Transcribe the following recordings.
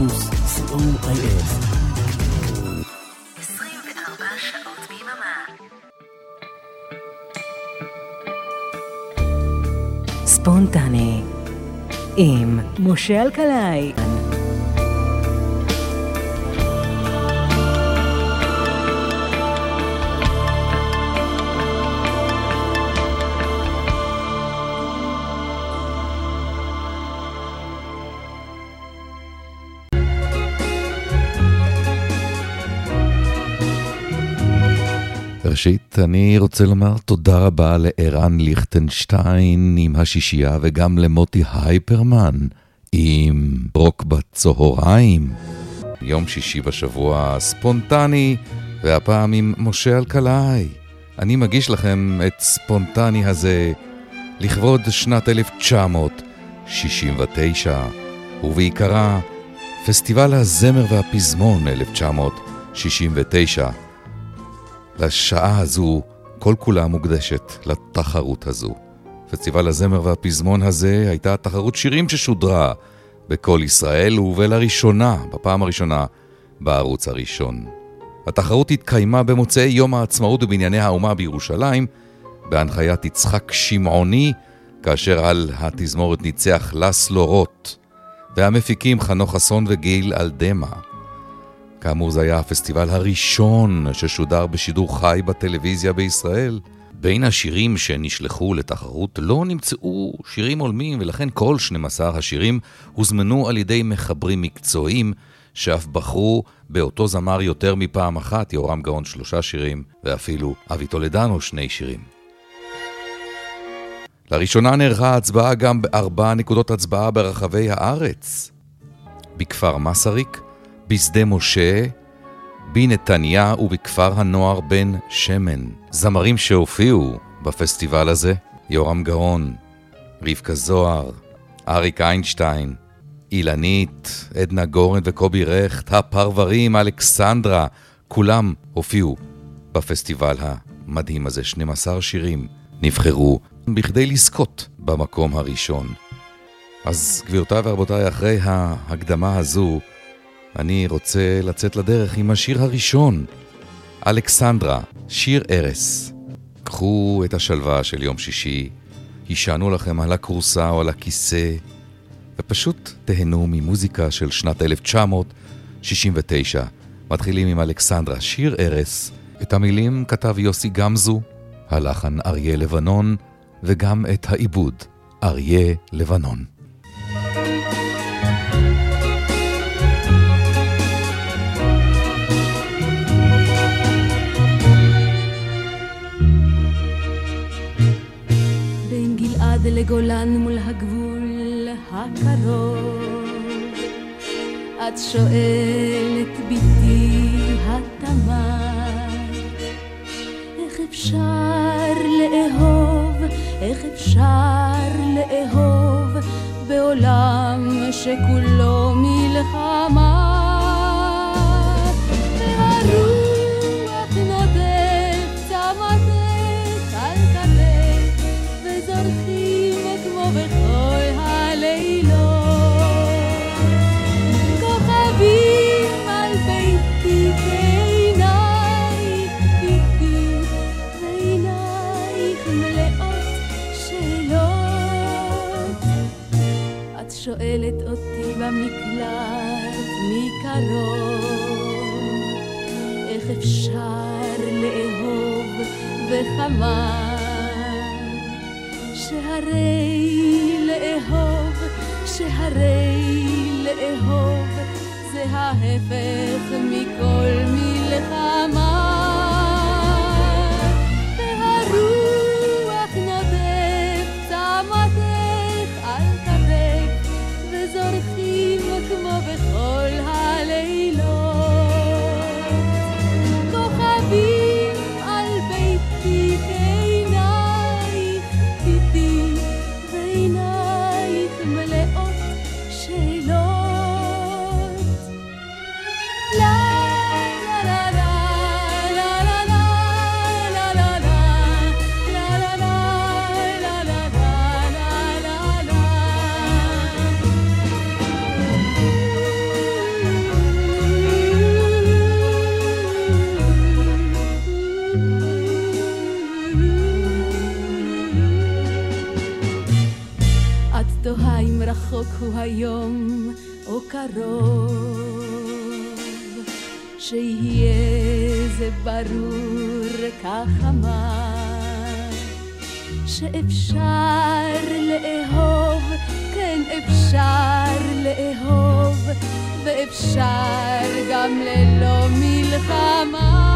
פלוס, co.il. 24 שעות ביממה. ספונטני עם משה אלקלעי. ראשית, אני רוצה לומר תודה רבה לערן ליכטנשטיין עם השישייה וגם למוטי הייפרמן עם רוק בצהריים. יום שישי בשבוע ספונטני, והפעם עם משה אלקלעי. אני מגיש לכם את ספונטני הזה לכבוד שנת 1969, ובעיקרה פסטיבל הזמר והפזמון 1969. לשעה הזו כל כולה מוקדשת לתחרות הזו. פסטיבל הזמר והפזמון הזה הייתה תחרות שירים ששודרה בכל ישראל ולראשונה, בפעם הראשונה, בערוץ הראשון. התחרות התקיימה במוצאי יום העצמאות בבנייני האומה בירושלים, בהנחיית יצחק שמעוני, כאשר על התזמורת ניצח לסלו רוט, והמפיקים חנוך חסון וגיל אלדמה. כאמור זה היה הפסטיבל הראשון ששודר בשידור חי בטלוויזיה בישראל. בין השירים שנשלחו לתחרות לא נמצאו שירים הולמים ולכן כל 12 השירים הוזמנו על ידי מחברים מקצועיים שאף בחרו באותו זמר יותר מפעם אחת, יורם גאון שלושה שירים ואפילו אבי טולדנו שני שירים. לראשונה נערכה הצבעה גם בארבע נקודות הצבעה ברחבי הארץ. בכפר מסריק, בשדה משה, בנתניה ובכפר הנוער בן שמן. זמרים שהופיעו בפסטיבל הזה, יורם גאון, רבקה זוהר, אריק איינשטיין, אילנית, עדנה גורן וקובי רכט, הפרברים, אלכסנדרה, כולם הופיעו בפסטיבל המדהים הזה. 12 שירים נבחרו בכדי לזכות במקום הראשון. אז גבירותיי ורבותיי, אחרי ההקדמה הזו, אני רוצה לצאת לדרך עם השיר הראשון, אלכסנדרה, שיר ארס. קחו את השלווה של יום שישי, הישענו לכם על הכורסה או על הכיסא, ופשוט תהנו ממוזיקה של שנת 1969. מתחילים עם אלכסנדרה, שיר ארס. את המילים כתב יוסי גמזו, הלחן אריה לבנון, וגם את העיבוד, אריה לבנון. עד לגולן מול הגבול הקרוב. את שואלת ביתי התמר, איך אפשר לאהוב, איך אפשר לאהוב בעולם שכולו מלחמה? והרוח שואלת אותי במקלט מקרוב, איך אפשר לאהוב בכמה שהרי לאהוב, שהרי לאהוב, זה ההפך מכל מלחמה. רחוק הוא היום או קרוב, שיהיה זה ברור כך אמר, שאפשר לאהוב, כן אפשר לאהוב, ואפשר גם ללא מלחמה.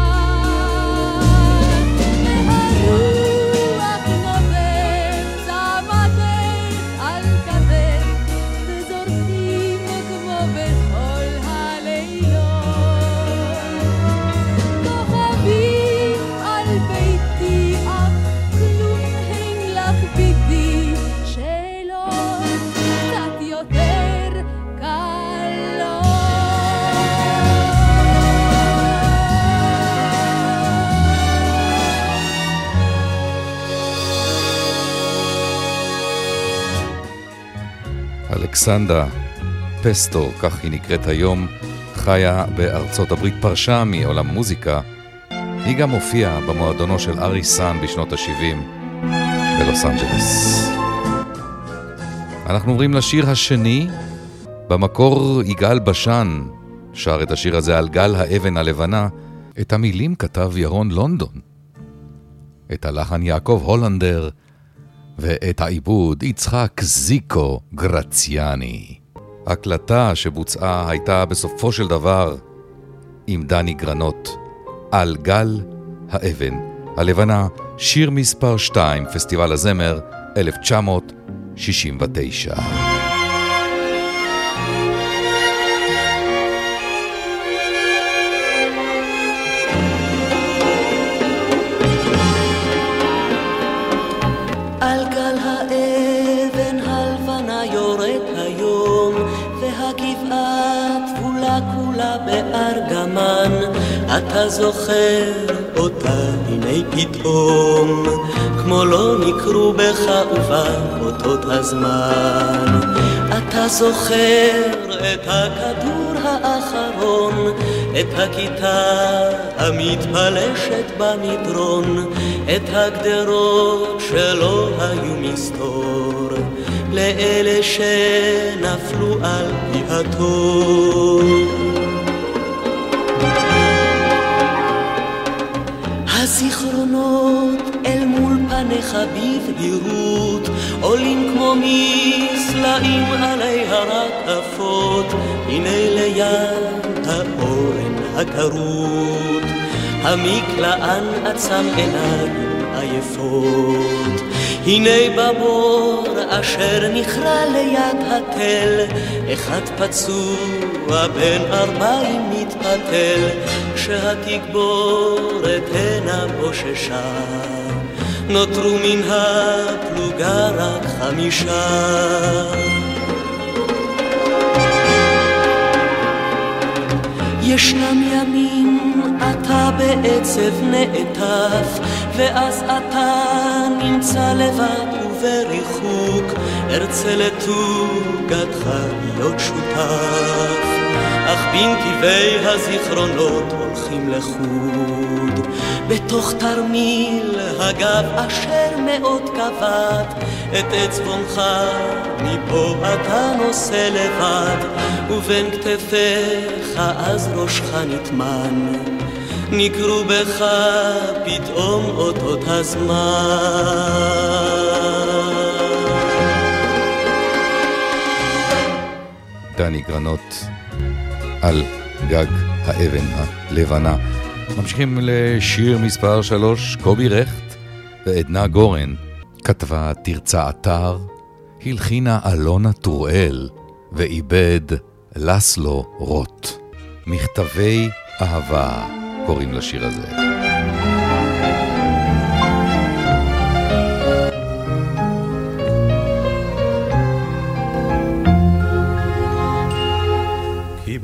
אלכסנדה פסטו, כך היא נקראת היום, חיה בארצות הברית, פרשה מעולם המוזיקה. היא גם הופיעה במועדונו של ארי סאן בשנות ה-70 בלוס אנג'לס. אנחנו עוברים לשיר השני. במקור יגאל בשן שר את השיר הזה על גל האבן הלבנה. את המילים כתב ירון לונדון. את הלחן יעקב הולנדר. ואת העיבוד יצחק זיקו גרציאני. הקלטה שבוצעה הייתה בסופו של דבר עם דני גרנות על גל האבן הלבנה, שיר מספר 2, פסטיבל הזמר 1969. זוכר אותה הנה פתאום, כמו לא נקרו בך ובאותות הזמן. אתה זוכר את הכדור האחרון, את הכיתה המתפלשת במדרון, את הגדרות שלא היו מסתור, לאלה שנפלו על פי התור. הזיכרונות אל מול פניך בבהירות. עולים כמו מסלעים עלי הרקפות. הנה ליד האורן הכרות. המקלען עצם עיניים עייפות. הנה בבור אשר נכרע ליד התל. אחד פצוע בן ארבעים מתפתל כשהתגבורת הנה בוששה. נותרו מן הפלוגה רק חמישה. ישנם ימים אתה בעצב נעטף, ואז אתה נמצא לבד ובריחוק, ארצה לתוגתך להיות שותף. אך בנתיבי הזיכרונות הולכים לחוד, בתוך תרמיל הגב אשר מאוד כבד, את עצבונך מפה אתה נושא לבד, ובין כתפיך אז ראשך נטמן. נקרו בך פתאום אותות הזמן. דני גרנות על גג האבן הלבנה. ממשיכים לשיר מספר 3, קובי רכט ועדנה גורן. כתבה תרצה אתר, הלחינה אלונה טוראל ועיבד לסלו רוט. מכתבי אהבה קוראים לשיר הזה.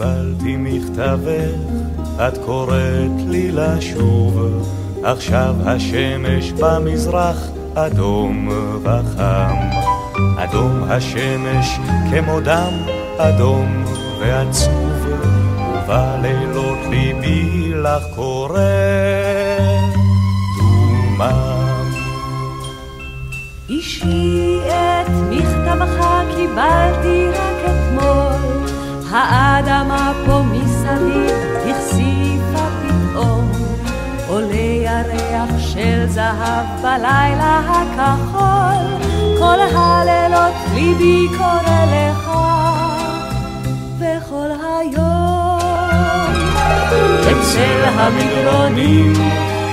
קיבלתי מכתבך, את קוראת לי לשוב, עכשיו השמש במזרח אדום וחם. אדום השמש כמו דם אדום ועצוב, ובלילות ליבי לך קורא דומם. אישי את מכתבך קיבלתי רק אתמול, האדמה פה מסביב הכסיפה פתאום, עולה ירח של זהב בלילה הכחול, כל הלילות ליבי קורא לך, וכל היום. אצל המדרונים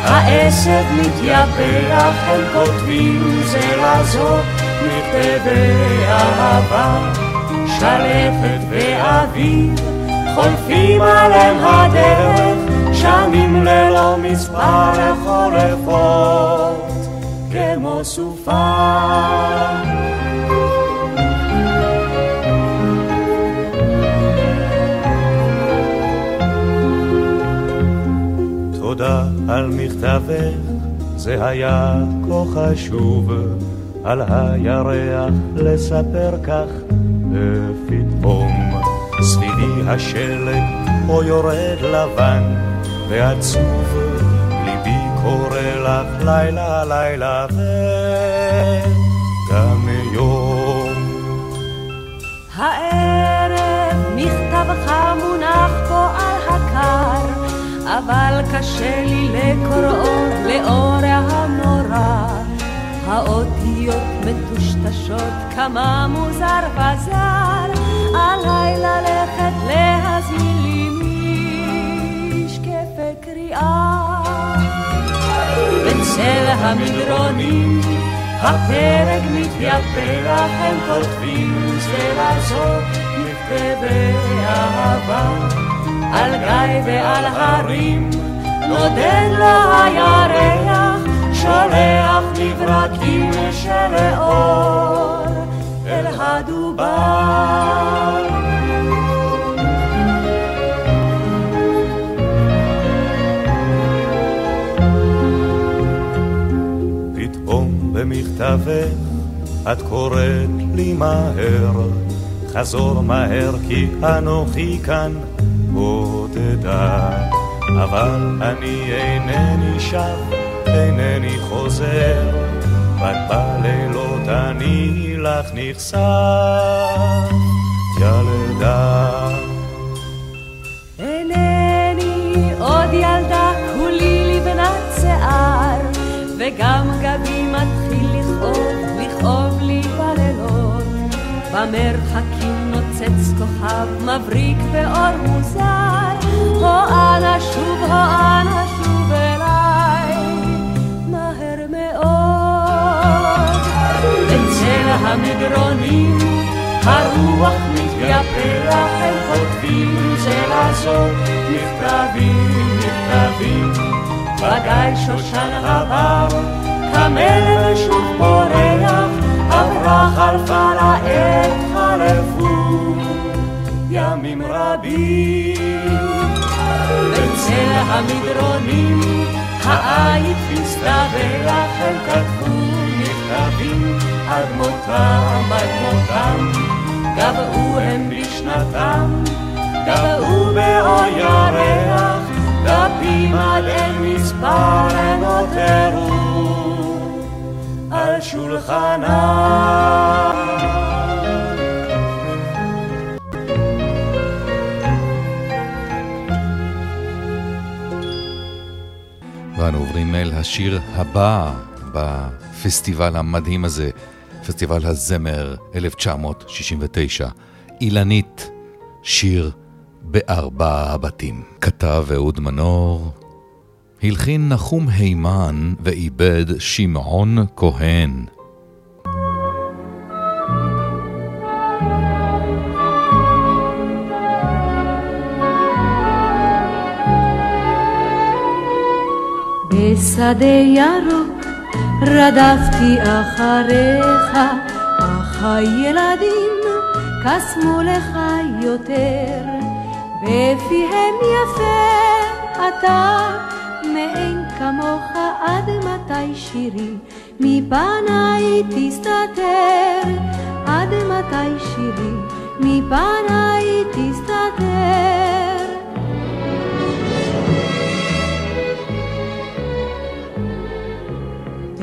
העשב מתייפח, הם כותבים זה לזאת מכתבי אהבה, שלפת ואביב, חולפים עליהם הדרך, שנים ללא מספר חורפות, כמו סופה. תודה על מכתבך, זה היה כה חשוב, על הירח לספר כך ופתאום סביבי השלג פה יורד לבן ועצוב, ליבי קורא לך לילה לילה וגם יום. הערב מכתבך מונח פה על הקר, אבל קשה לי לקוראו לאור הנורא. האותיות מטושטשות, כמה מוזר וזר, עליי ללכת להזמין לי משקפי קריאה. בצל המדרונים הפרק מתייפח, הם כותבים זה לזאת מכתבי אהבה. על גיא ועל הרים נודד לו הירח, שולח מברקים של אור אל הדובר. פתאום במכתבך את קוראת לי מהר, חזור מהר כי אנוכי כאן בודדה. אבל אני אינני שב, אינני חוזר, רק בלילות אני לך נחשף, ילדה. אינני עוד ילדה, כולי לבנת שיער, וגם גבי מתחיל לכאוב, לכאוב לי בלילות. במרחקים נוצץ כוכב מבריק באור מוזר, הו אנא שוב, הו אנא שוב המדרונים הרוח מתייפח, הם כותבים זה לזאת מכתבים, מכתבים. בגיא שושן עבר, קמל ושוב פורח, עברה חלפה לעת חלפו ימים רבים. בצל המדרונים העית הסתבך, הם כתבו עד מותם, עד מותם, גבעו הם בשנתם, גבעו באור ירח, דפים עד אין מספר הם נותרו על שולחנם. ואנו עוברים אל השיר הבא בפסטיבל המדהים הזה, פסטיבל הזמר 1969, אילנית, שיר בארבע הבתים. כתב אהוד מנור, הלחין נחום הימן ועיבד שמעון כהן. בשדה ירוק רדפתי אחריך, אך הילדים קסמו לך יותר, בפיהם יפה אתה מאין כמוך עד מתי שירי? מפניי תסתתר, עד מתי שירי? מפניי תסתתר.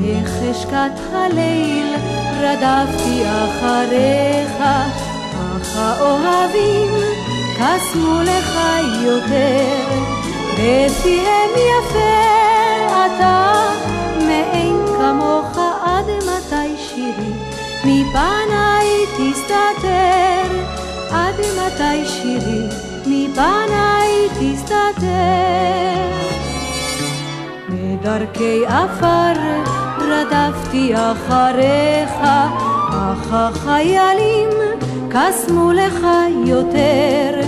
בחשכת הליל רדפתי אחריך, אך האוהבים קסמו לך יותר, בפיהם יפה אתה, מאין כמוך עד מתי שירי, מפניי תסתתר, עד מתי שירי, מפניי תסתתר. בדרכי עפר רדפתי אחריך, אך החיילים קסמו לך יותר,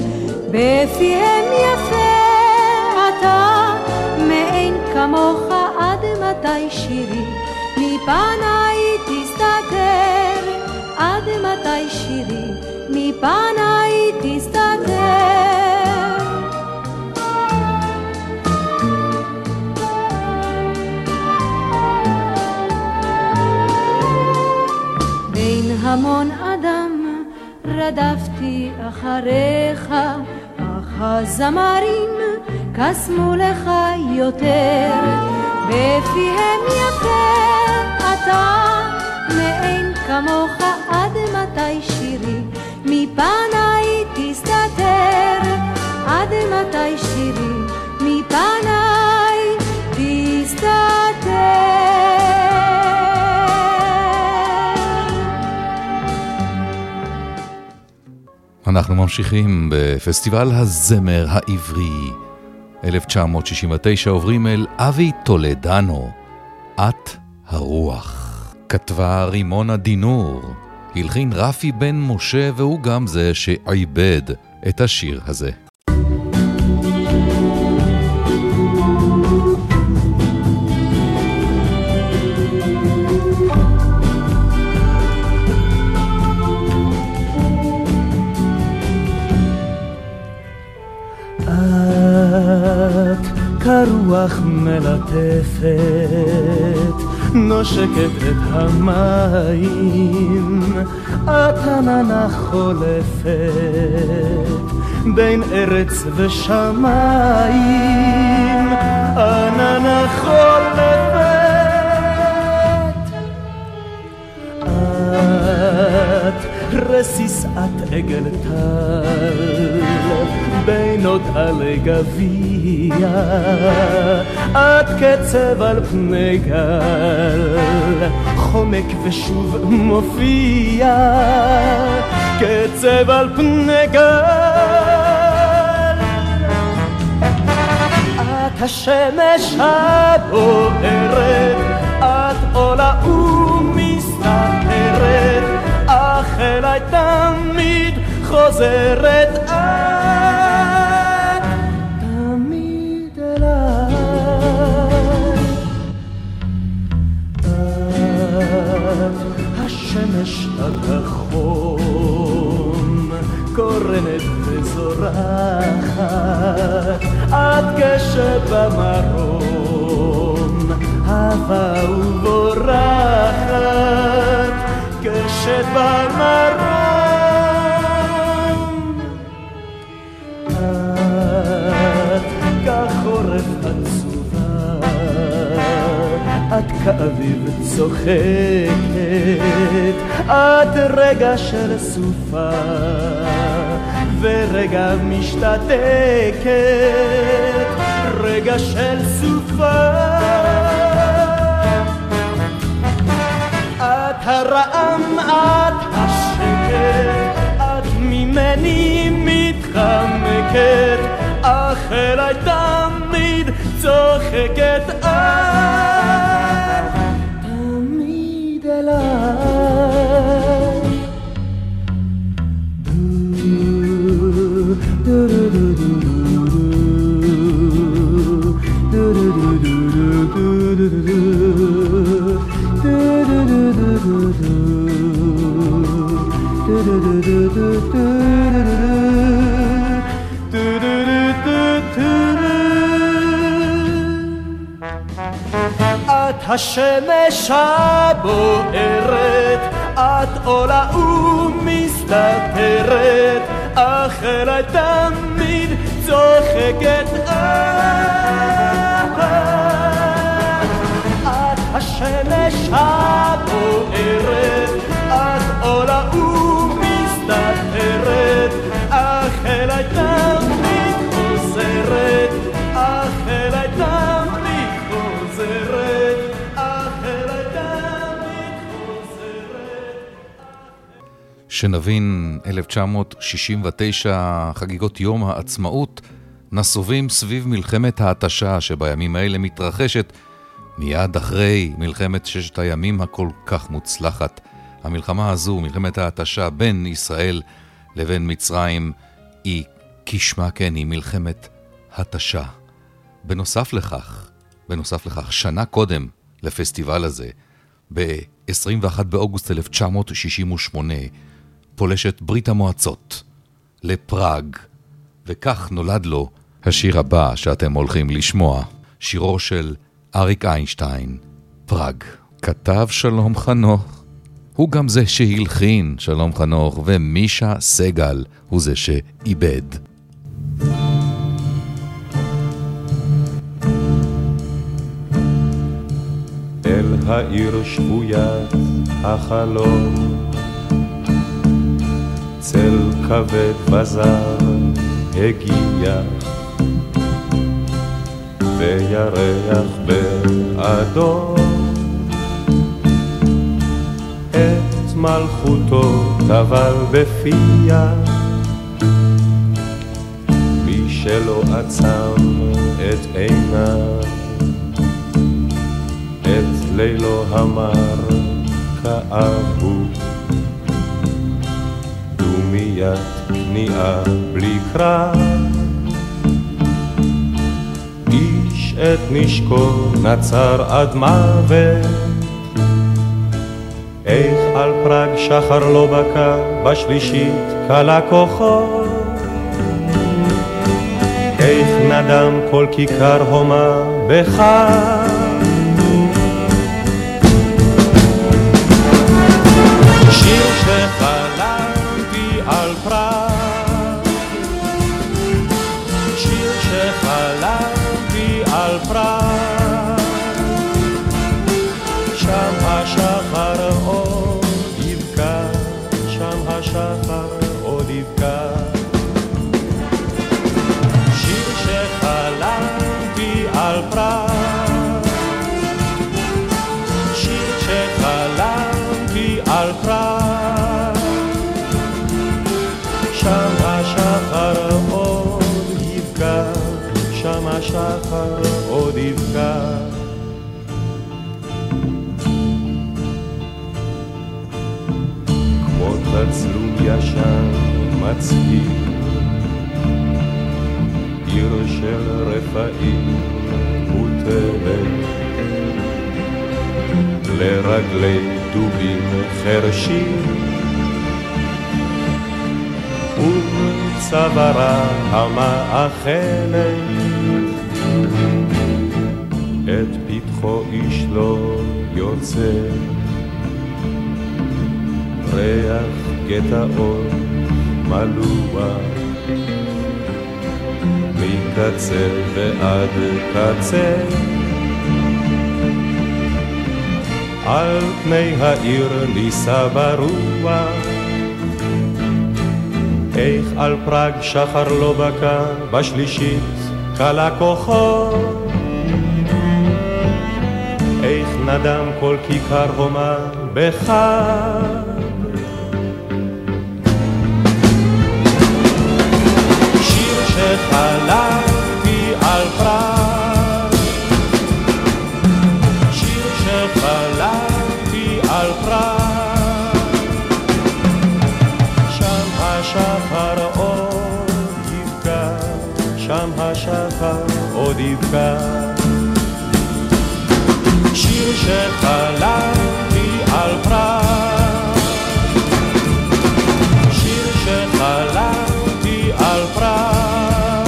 בפיהם יפה אתה, מאין כמוך עד מתי שירי, מפניי תסתתר, עד מתי שירי, מפניי תסתתר. המון אדם רדפתי אחריך, אך הזמרים קסמו לך יותר, בפיהם יפה אתה, מאין כמוך עד מתי שירי, מפניי תסתתר, עד מתי שירי, מפניי תסתתר. אנחנו ממשיכים בפסטיבל הזמר העברי. 1969 עוברים אל אבי טולדנו, את הרוח. כתבה רימונה דינור, הלחין רפי בן משה והוא גם זה שעיבד את השיר הזה. הרוח מלטפת, נושקת את המים, את עננה חולפת, בין ארץ ושמיים, עננה חולפת. את רסיסת עגל טל, עוד עלי גביע, את קצב על פני גל, חומק ושוב מופיע, קצב על פני גל. את השמש הבוערת, את עולה ומסתתרת, אך אליי תמיד חוזרת התחום קורנת וזורחת עד כשבמרום הבה ובורחת קשת כאביב צוחקת. את רגע של סופה ורגע משתתקת. רגע של סופה. את הרעם, את השקט, את ממני מתחמקת, אך אליי תמיד צוחקת את. את השמש הבוערת, את עולה ומסתתרת, אך אליי תמיד צוחקת את. את השמש הבוערת שנבין 1969 חגיגות יום העצמאות נסובים סביב מלחמת ההתשה שבימים האלה מתרחשת מיד אחרי מלחמת ששת הימים הכל כך מוצלחת. המלחמה הזו, מלחמת ההתשה בין ישראל לבין מצרים, היא כשמה כן, היא מלחמת התשה. בנוסף לכך, בנוסף לכך, שנה קודם לפסטיבל הזה, ב-21 באוגוסט 1968, פולשת ברית המועצות לפראג, וכך נולד לו השיר הבא שאתם הולכים לשמוע, שירו של אריק איינשטיין, פראג. כתב שלום חנוך, הוא גם זה שהלחין שלום חנוך, ומישה סגל הוא זה שאיבד. אל העיר שבוית החלום צל כבד וזר הגיע וירח באדום את מלכותו טבל בפיה מי שלא עצם את עיניו. את לילו המר כאבו דומיית כניעה בלי קרב איש את נשקו נצר עד מוות. איך על פראג שחר לא בקע בשלישית כלה כוחו? איך נדם כל כיכר הומה בחג מצהיר עיר של רפאים מוטלת לרגלי דובים חרשים ובצווארה המאכלת את פתחו איש לא יוצא ריח גטאות מלוח מקצה ועד קצה. על פני העיר נישא ברוח. איך על פראג שחר לא בקע בשלישית כלה כוחו. איך נדם כל כיכר הומה בחג יבקע שיר שחלמתי על פראג. שיר שחלמתי על פראג.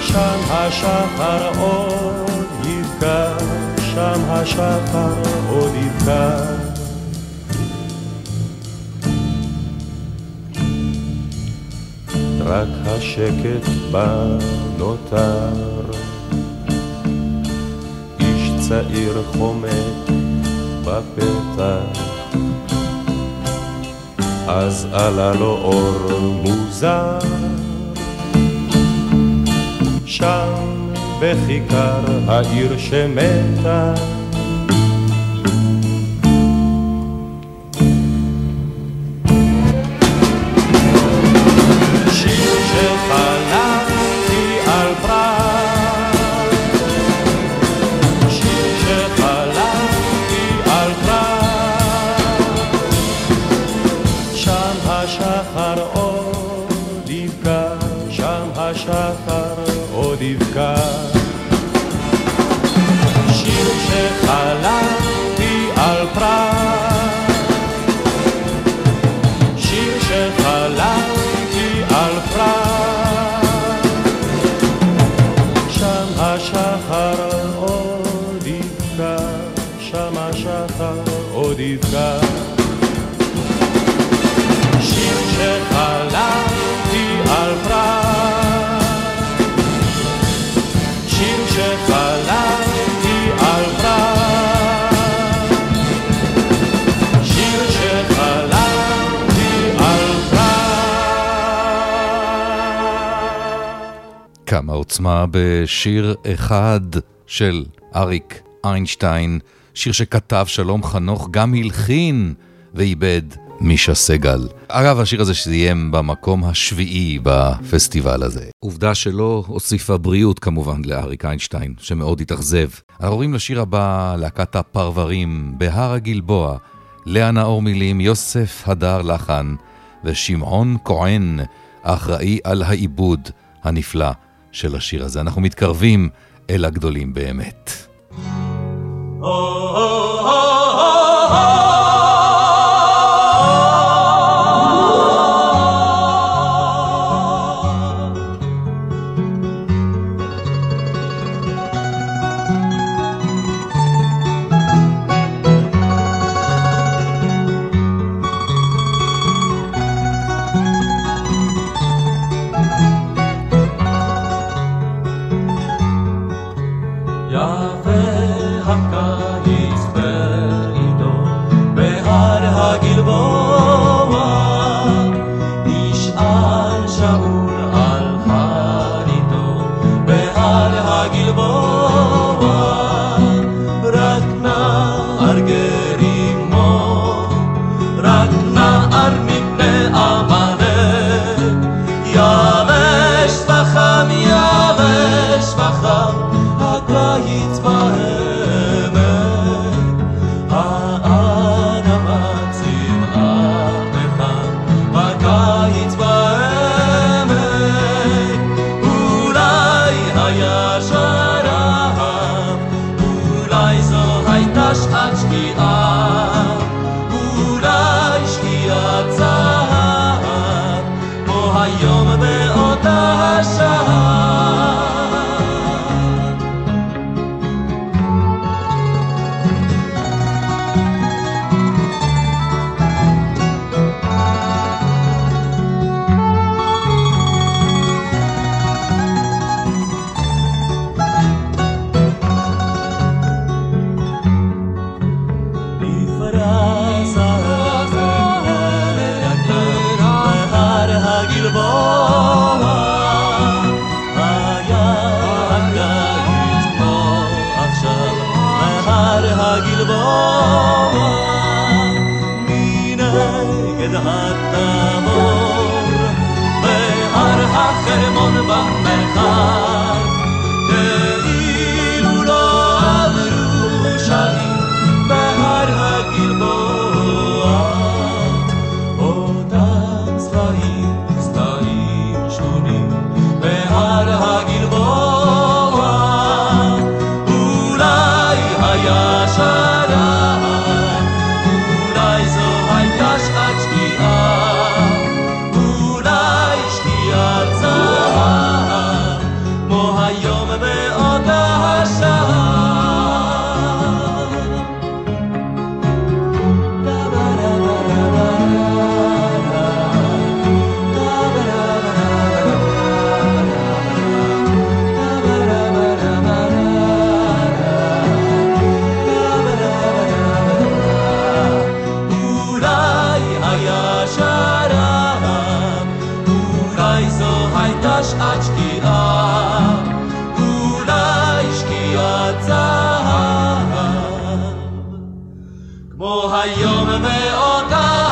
שם השחר עוד יבקע שם השחר עוד יבקע רק השקט בה נותר. איש צעיר חומק בפתח. אז עלה לו אור מוזר. שם בכיכר העיר שמתה כמה עוצמה בשיר אחד של אריק איינשטיין, שיר שכתב שלום חנוך, גם הלחין ואיבד מישה סגל. אגב, השיר הזה סיים במקום השביעי בפסטיבל הזה. עובדה שלא הוסיפה בריאות כמובן לאריק איינשטיין, שמאוד התאכזב. אנחנו עוברים לשיר הבא, להקת הפרברים, בהר הגלבוע, לאה נאור מילים, יוסף הדר לחן ושמעון כהן, האחראי על העיבוד הנפלא של השיר הזה. אנחנו מתקרבים אל הגדולים באמת. יפה אולי זו הייתה שעת הייתה שעת שקיעה, אולי שקיעת זהב, כמו היום מאותה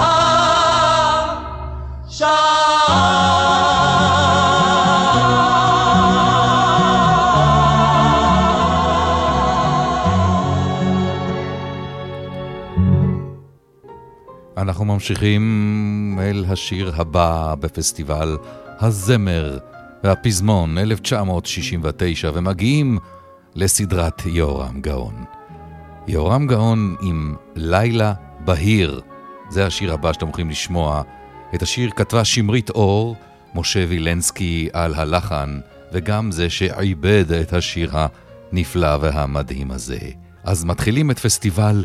אנחנו ממשיכים אל השיר הבא בפסטיבל הזמר והפזמון 1969 ומגיעים לסדרת יהורם גאון. יהורם גאון עם לילה בהיר, זה השיר הבא שאתם הולכים לשמוע. את השיר כתבה שמרית אור, משה וילנסקי על הלחן, וגם זה שעיבד את השיר הנפלא והמדהים הזה. אז מתחילים את פסטיבל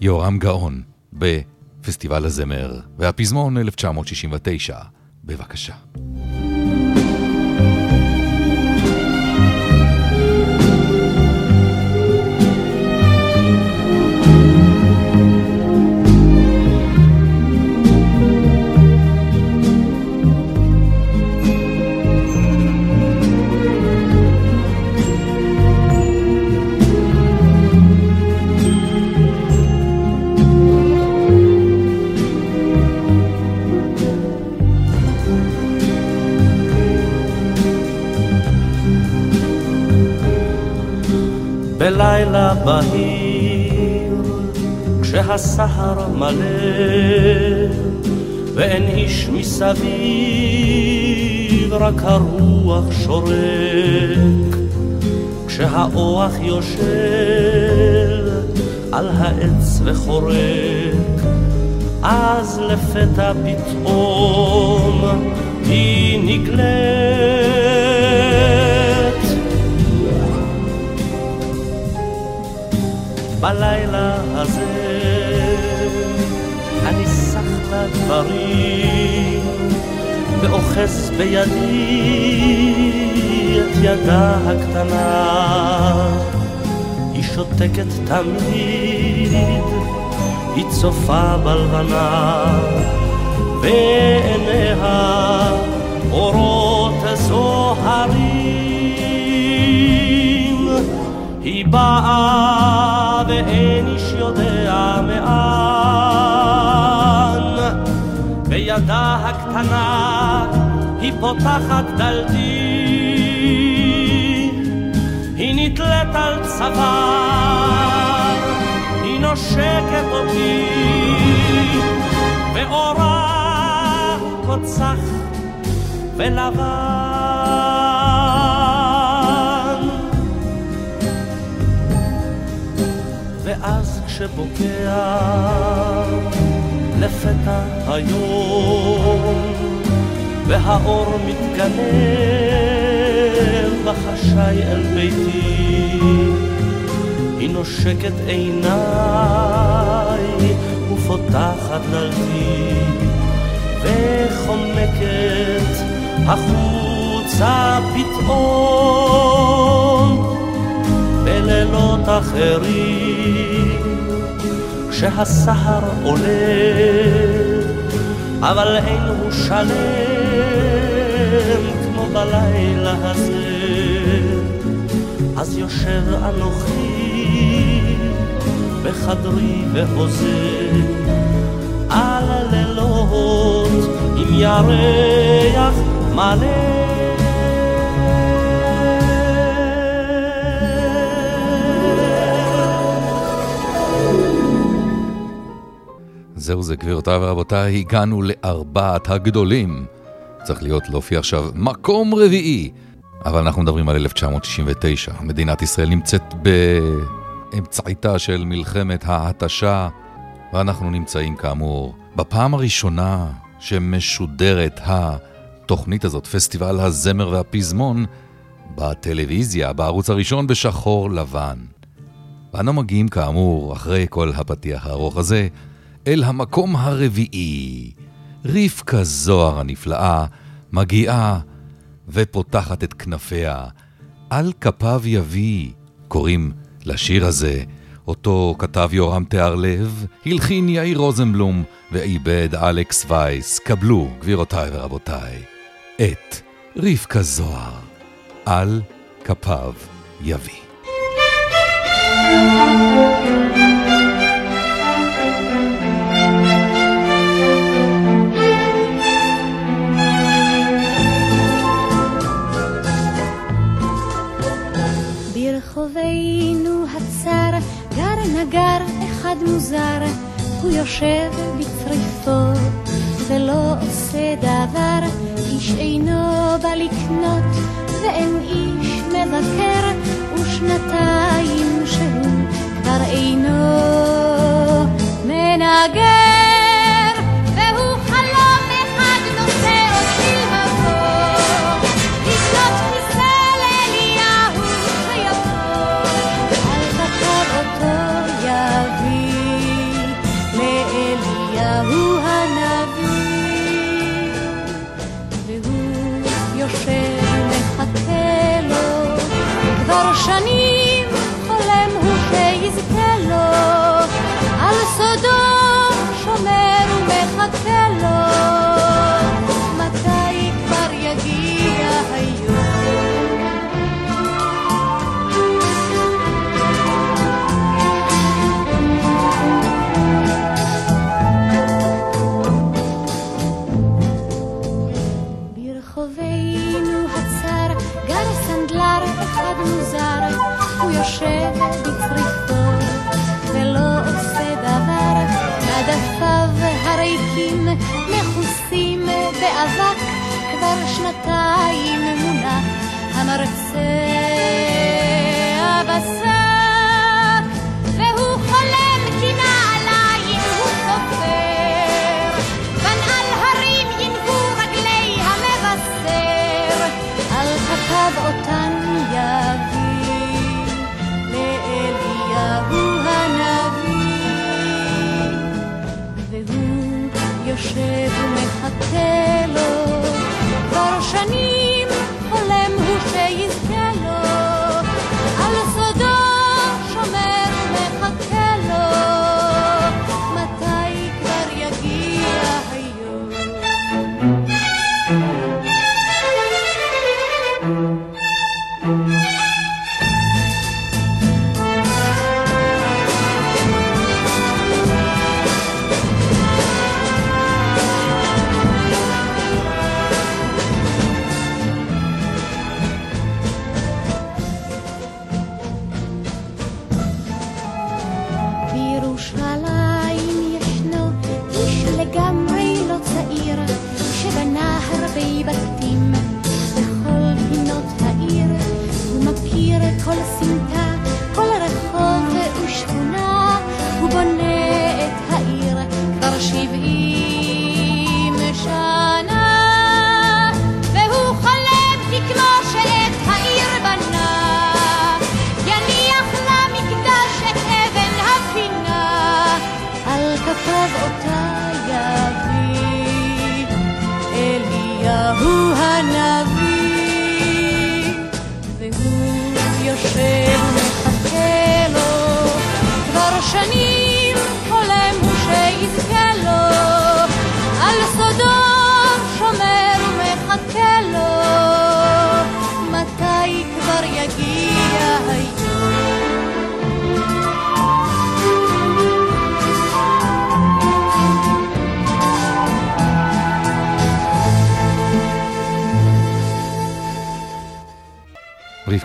יורם גאון בפסטיבל הזמר והפזמון 1969. בבקשה. בלילה בהיר, כשהסהר מלא, ואין איש מסביב, רק הרוח שורק. כשהאוח יושב על העץ וחורק, אז לפתע פתאום היא נגלית. בלילה הזה. אני סח לדברים ואוחז בידי את ידה הקטנה. היא שותקת תמיד היא צופה בלבנה ועיניה אורות זוהרים היא באה ואין איש יודע מאן. בידה הקטנה היא פותחת דלתי, היא נתלית על צוואר, היא נושקת אותי, ואורה קוצח ולבן. ואז כשבוקע לפתע היום והאור מתגנב בחשאי אל ביתי. היא נושקת עיניי ופותחת דלתי וחומקת החוצה פתאום. בלילות אחרים, כשהסהר עולה, אבל אין הוא שלם כמו בלילה הזה. אז יושב אנוכי בחדרי ועוזר על הלילות עם ירח מלא זהו זה, גבירותיי ורבותיי, הגענו לארבעת הגדולים. צריך להיות להופיע עכשיו מקום רביעי. אבל אנחנו מדברים על 1969. מדינת ישראל נמצאת באמצעיתה של מלחמת ההתשה, ואנחנו נמצאים כאמור בפעם הראשונה שמשודרת התוכנית הזאת, פסטיבל הזמר והפזמון, בטלוויזיה, בערוץ הראשון בשחור לבן. ואנו מגיעים כאמור, אחרי כל הפתיח הארוך הזה, אל המקום הרביעי. רבקה זוהר הנפלאה מגיעה ופותחת את כנפיה. על כפיו יביא, קוראים לשיר הזה, אותו כתב יורם תיארלב, הלחין יאיר רוזנבלום ועיבד אלכס וייס. קבלו, גבירותיי ורבותיי, את רבקה זוהר, על כפיו יביא. ברחובינו גר אחד מוזר, הוא יושב בצריפו ולא עושה דבר, איש אינו בא לקנות ואין איש מבקר, ושנתיים שהוא כבר אינו מנגר.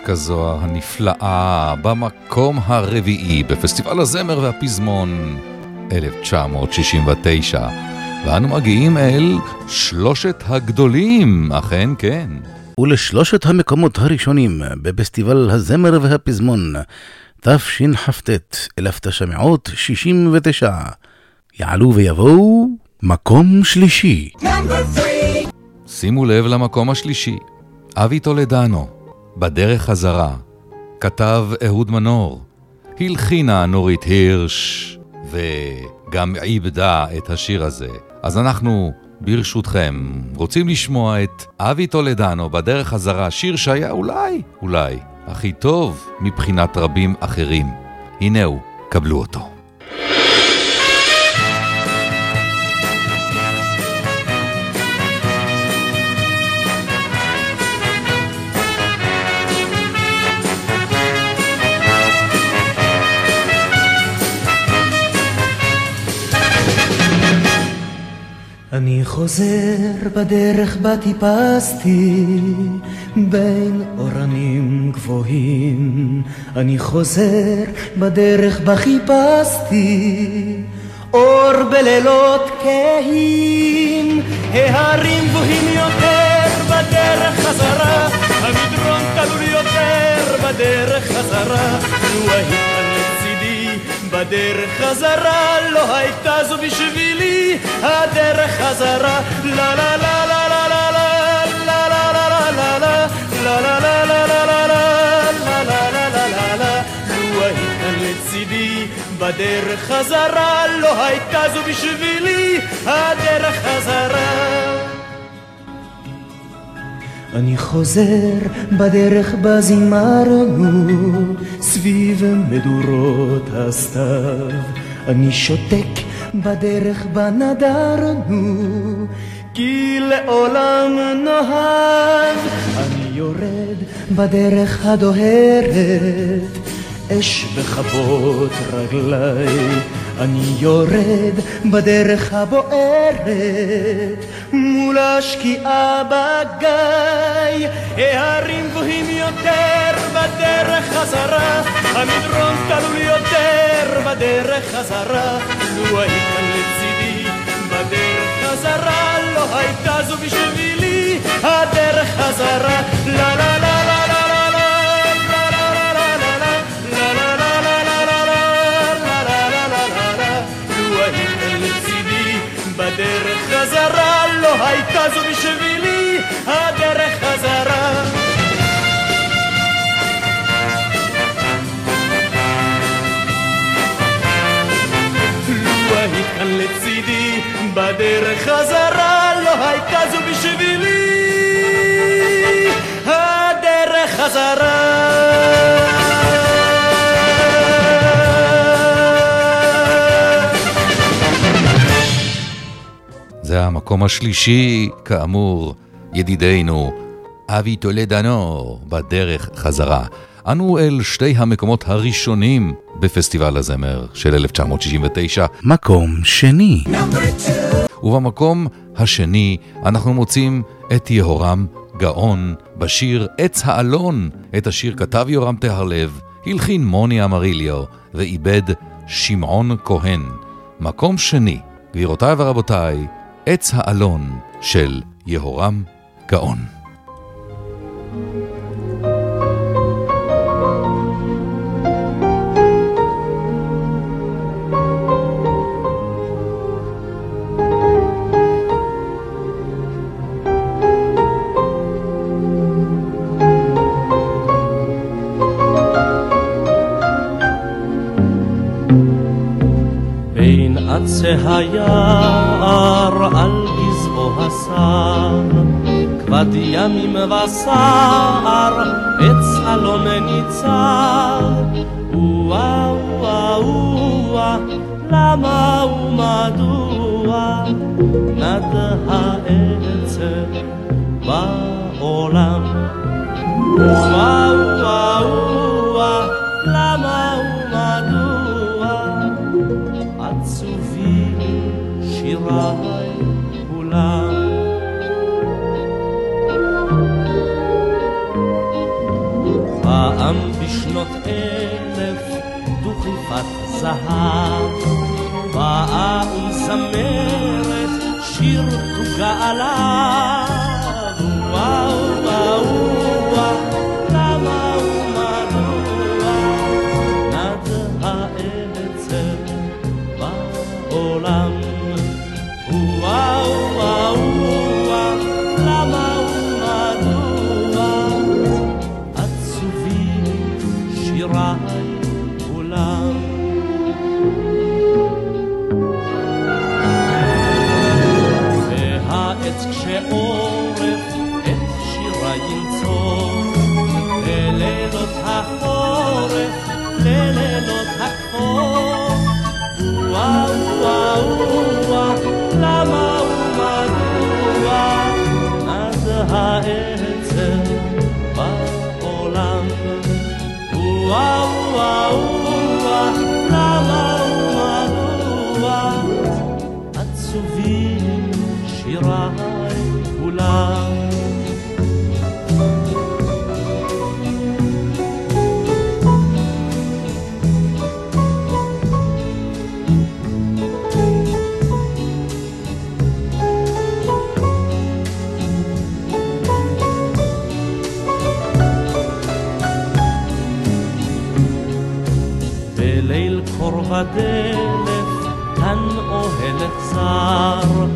רבקה זוהר הנפלאה במקום הרביעי בפסטיבל הזמר והפזמון 1969. ואנו מגיעים אל שלושת הגדולים, אכן כן. ולשלושת המקומות הראשונים בפסטיבל הזמר והפזמון תשכ"ט 1969 יעלו ויבואו מקום שלישי שימו לב למקום השלישי, אבי טולדנו, בדרך חזרה, כתב אהוד מנור, הלחינה נורית הירש, וגם עיבדה את השיר הזה. אז אנחנו, ברשותכם, רוצים לשמוע את אבי טולדנו בדרך חזרה, שיר שהיה אולי, אולי, הכי טוב מבחינת רבים אחרים. הנה הוא, קבלו אותו. אני חוזר בדרך בה טיפסתי בין אורנים גבוהים. אני חוזר בדרך בה חיפשתי אור בלילות כהים. ההרים גבוהים יותר בדרך חזרה המדרון תלול יותר בדרך חזרה בדרך חזרה לא הייתה זו בשבילי הדרך חזרה לה לה לה לה לה לה לה לה לה לה לה לה לה לה לה לה לה לצידי בדרך חזרה לא הייתה זו בשבילי הדרך חזרה אני חוזר בדרך בה זימרנו סביב מדורות הסתיו. אני שותק בדרך בה נדרנו כי לעולם נאהב. אני יורד בדרך הדוהרת אש בכבות רגליי אני יורד בדרך הבוערת מול השקיעה בגיא. ההרים גבוהים יותר בדרך חזרה המדרון תלול יותר בדרך חזרה. לו היית לצידי בדרך חזרה לא הייתה זו בשבילי הדרך חזרה. לה לה לה בדרך חזרה לא הייתה זו בשבילי הדרך חזרה. כאן לצידי בדרך חזרה לא הייתה זו בשבילי הדרך חזרה זה המקום השלישי, כאמור, ידידנו, אבי טולדנו, בדרך חזרה. אנו אל שתי המקומות הראשונים בפסטיבל הזמר של 1969. מקום שני. ובמקום השני אנחנו מוצאים את יהורם גאון בשיר עץ האלון. את השיר כתב יורם טהרלב, הלחין מוני אמריליו ואיבד שמעון כהן. מקום שני, גבירותיי ורבותיי, עץ האלון של יהורם גאון. עצי היער על גזעו הסר, כבד ימים וסער, עץ אלון ניצר. וואה וואה וואה, למה ומדוע נד העצב בעולם? וואה וואה וואה, זהב, באה ומזמרת שיר גאלה. וואו שיריי כולם? בליל קור ודלף, כאן אוהל אכזר,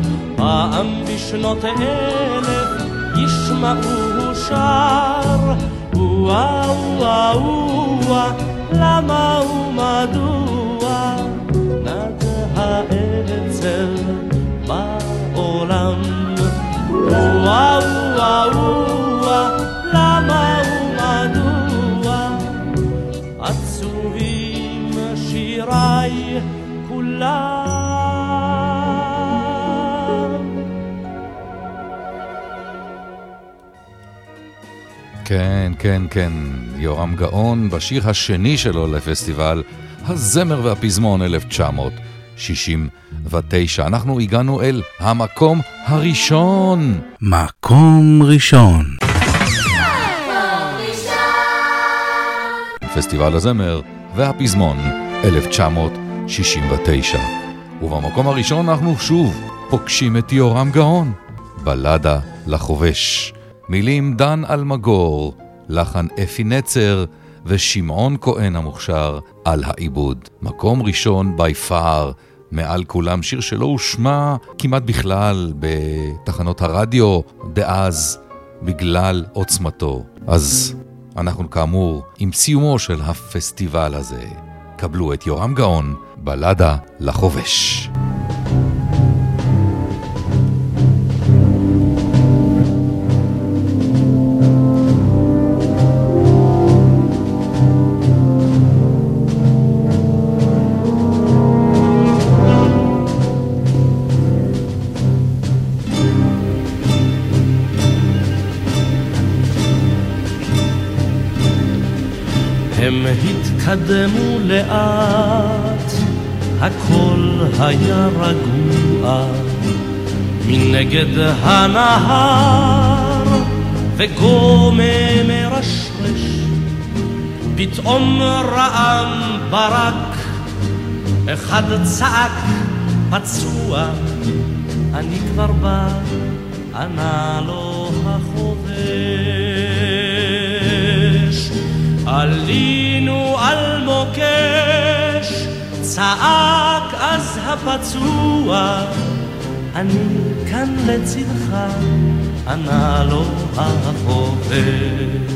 פעם בשנות אלף ישמעו שר וואו וואו וואו למה ומדוע? נד האצל בעולם וואו וואו וואו למה ומדוע? עצובים שיריי כולם כן, כן. יורם גאון בשיר השני שלו לפסטיבל הזמר והפזמון 1969. אנחנו הגענו אל המקום הראשון. מקום ראשון. פסטיבל הזמר והפזמון 1969. ובמקום הראשון אנחנו שוב פוגשים את יורם גאון, בלדה לחובש. מילים דן אלמגור, לחן אפי נצר ושמעון כהן המוכשר על העיבוד. מקום ראשון בי פאר, מעל כולם שיר שלא הושמע כמעט בכלל בתחנות הרדיו דאז בגלל עוצמתו. אז אנחנו כאמור עם סיומו של הפסטיבל הזה. קבלו את יורם גאון, בלדה לחובש. התקדמו לאט, הכל היה רגוע, מנגד הנהר, וגומה מרשרש, פתאום רעם ברק, אחד צעק פצוע, אני כבר בא, ענה לו החובש. עלינו על מוקש, צעק אז הפצוע, אני כאן לצדך, ענה לו החובש.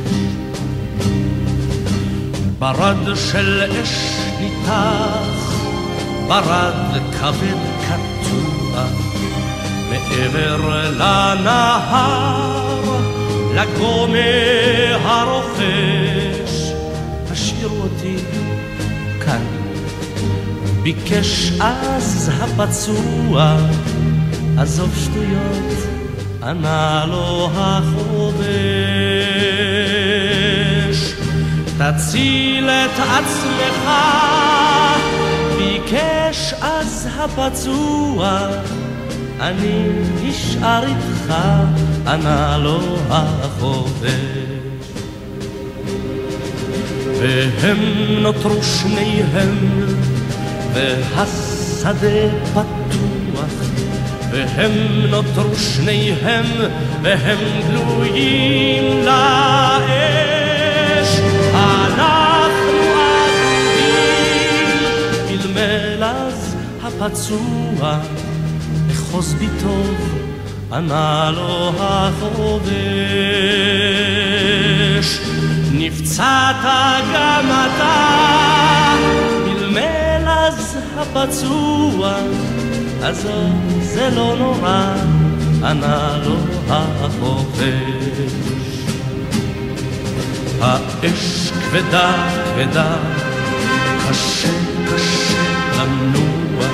ברד של אש ניתח, ברד כבד קטוע, מעבר לנהר, לגומה הרוכש, השאיר אותי כאן. ביקש אז הפצוע, עזוב שטויות, ענה לו החובש. תציל את עצמך, ביקש אז הפצוע, אני נשאר איתך, ענה לו החובש. והם נותרו שניהם, והשדה פתוח, והם נותרו שניהם, והם גלויים לאש. אנחנו עתידים, מלמל אז הפצוע, אחוז בי טוב, ענה לו החובש. נפצעת גם אתה, מלמל אז הפצוע, עזוב, זה לא נורא, ענה לו החובש. האש כבדה כבדה, קשה קשה לנוע,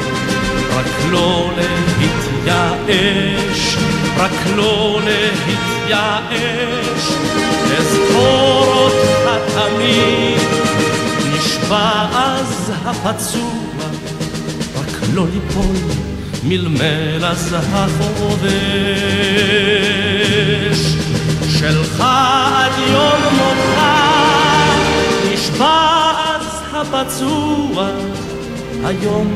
רק לא להתייאש, רק לא להתייאש, אזכור אותך תמיד, נשבע אז הפצוע, רק לא ליפול, מלמל אז החובש, שלך עד יום מותך, נשבע אז הפצוע, היום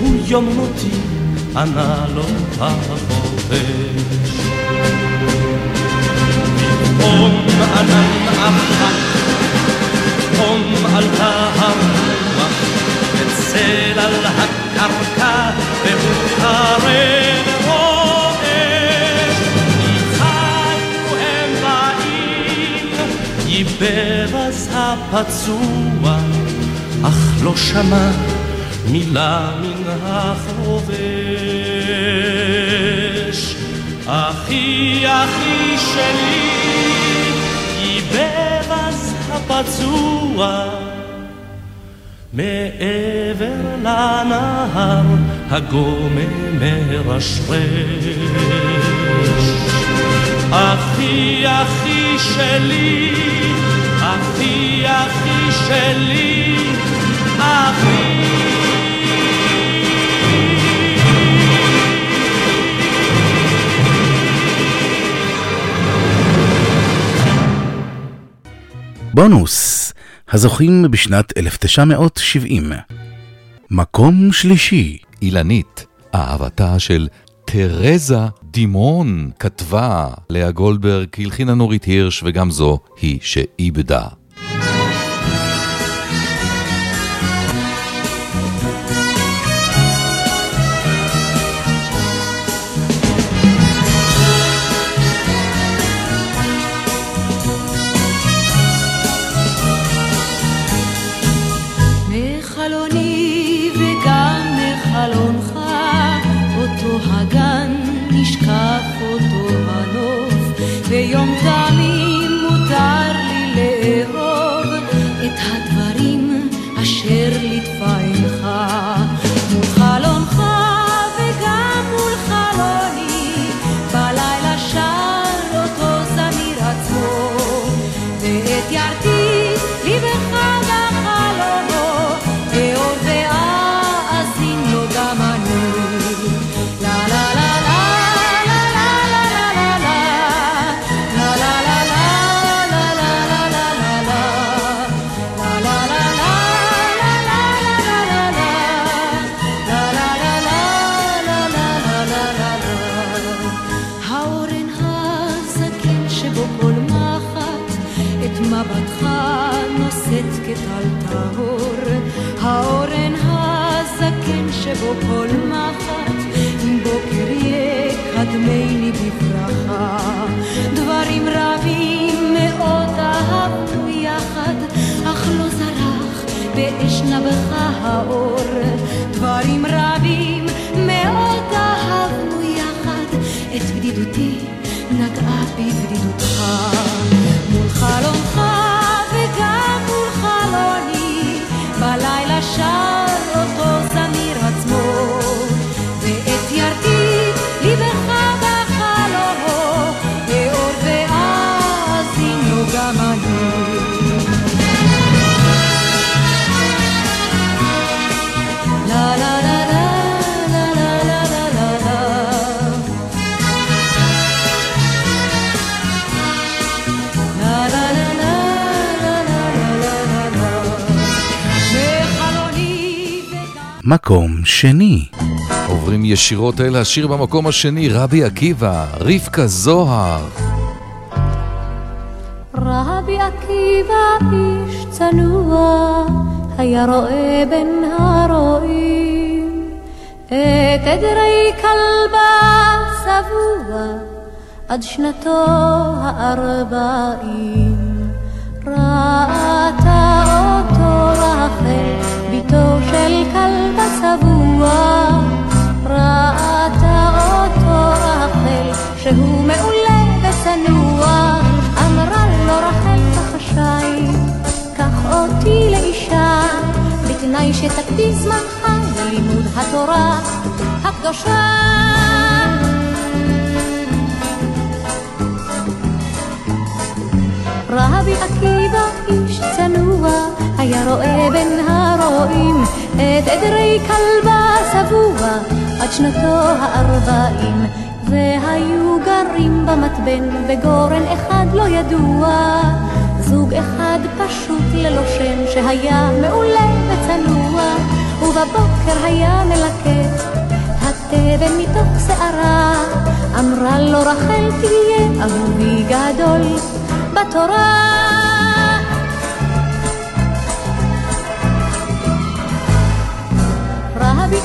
הוא יום מותי, ענה לו החובש. פתאום ענן עפק, פתאום עלתה הרוח, וצל על הקרקע, והוא קרב רועש. ניחנו הם באים, ייבב אז הפצוע, אך לא שמע מילה מן החובש. אחי, אחי שלי, ייבב אז הפצוע. מעבר לנהר הגומם מרשרש. אחי, אחי שלי, אחי אחי שלי, אחי בונוס, הזוכים בשנת 1970. מקום שלישי. אילנית, אהבתה של תרזה דימון, כתבה לאה גולדברג, הלחינה נורית הירש, וגם זו היא שאיבדה. מקום שני. עוברים ישירות אל השיר במקום השני, רבי עקיבא, רבקה זוהר. רבי עקיבא איש צנוע, היה רואה בין הרועים את עדרי כלבה שבוע עד שנתו הארבעים. שבוע, ראתה אותו רחל, שהוא מעולה וצנוע, אמרה לו רחל בחשאי, קח אותי לאישה, בתנאי שתקדיש זמנך ללימוד התורה הקדושה. רבי עקיבא איש צנוע, היה רואה בין הרועים את עדרי כלבה שבוע עד שנתו הארבעים, והיו גרים במתבן וגורן אחד לא ידוע, זוג אחד פשוט ללא שם שהיה מעולה וצנוע, ובבוקר היה מלקט התבן מתוך שערה, אמרה לו רחל תהיה אהובי גדול בתורה.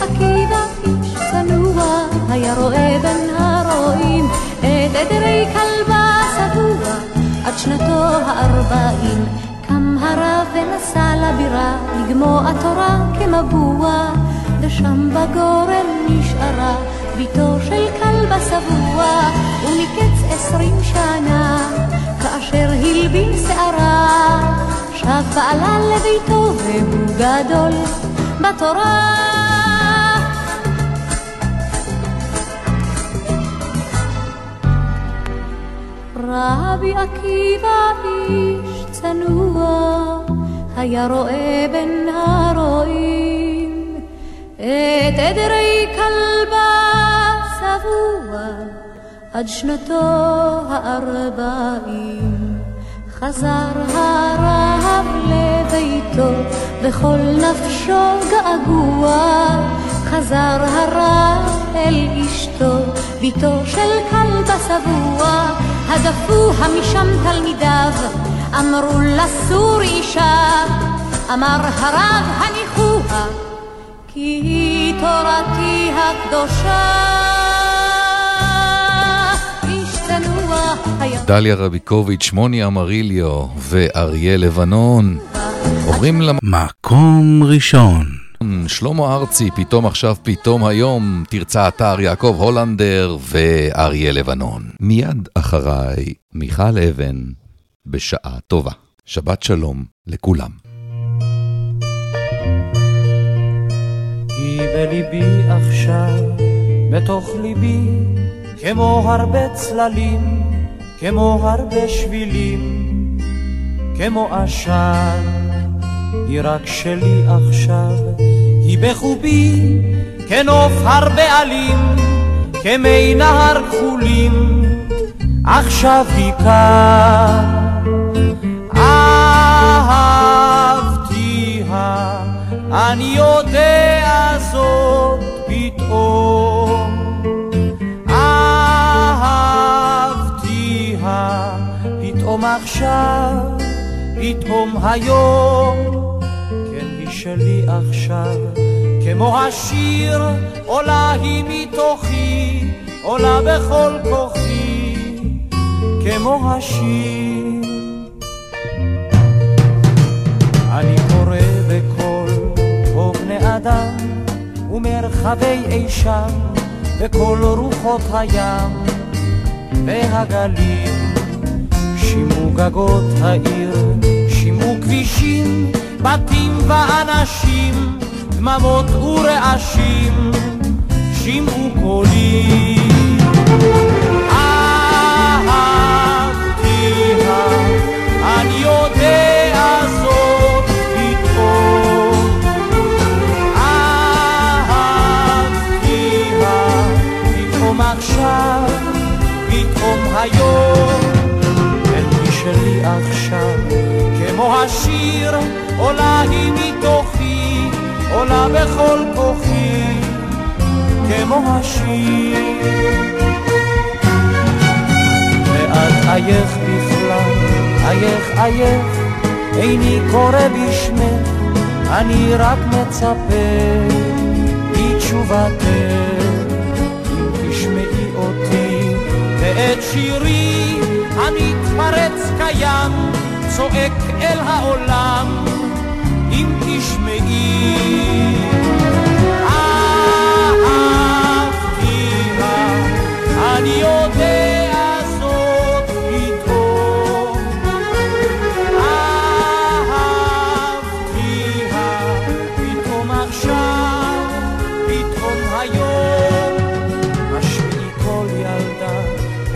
עקיבא איש צנוע, היה רואה בין הרועים את עדרי כלבה שבוע עד שנתו הארבעים. קם הרב ונסע לבירה לגמוע תורה כמבוע, ושם בגורן נשארה בתו של כלבה שבוע, ומקץ עשרים שנה כאשר הלבין שערה, שב בעלה לביתו והוא גדול בתורה. רבי עקיבא איש צנוע, היה רואה בין הרועים. את עדרי כלבה שבוע עד שנתו הארבעים. חזר הרב לביתו וכל נפשו געגוע. חזר הרב אל אשתו, ביתו של כלבה שבוע, הדפוה משם תלמידיו, אמרו לסור אישה, אמר הרב הניחוה, כי היא תורתי הקדושה. דליה רביקוביץ', מוני אמריליו ואריה לבנון עוברים למקום ראשון. שלמה ארצי, פתאום עכשיו, פתאום היום, תרצה אתר יעקב הולנדר ואריה לבנון. מיד אחריי, מיכל אבן, בשעה טובה. שבת שלום לכולם. היא בליבי עכשיו, בתוך ליבי, כמו הרבה צללים, כמו הרבה שבילים, כמו עשן, היא רק שלי עכשיו. היא בחובי כנוף הרבה עלים, כמי נהר כחולים, עכשיו היא כאן. אהבתיה, אני יודע זאת פתאום. אהבתיה, פתאום עכשיו, פתאום היום. שלי עכשיו, כמו השיר עולה היא מתוכי, עולה בכל כוחי, כמו השיר. אני קורא בקול פה בני אדם ומרחבי אי שם, בכל רוחות הים. והגלים, שימו גגות העיר, שימו כבישים בתים ואנשים, דממות ורעשים, שמעו קולי. אהבתיה, היום, אין לי שלי עכשיו, כמו השיר עולה היא מתוכי, עולה בכל כוחי, כמו השיר. ואת עייך בכלל, עייך עייך, איני קורא בשמך, אני רק מצפה לתשובתך. אם תשמעי אותי ואת שירי המתפרץ קיים, צועק אל העולם.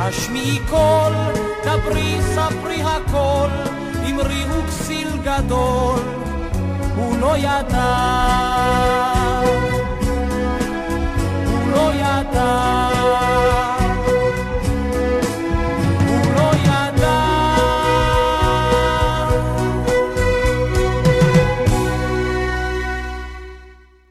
השמיעי דברי ספרי הכל, אמרי וכסיל גדול. לא ידע, הוא לא ידע.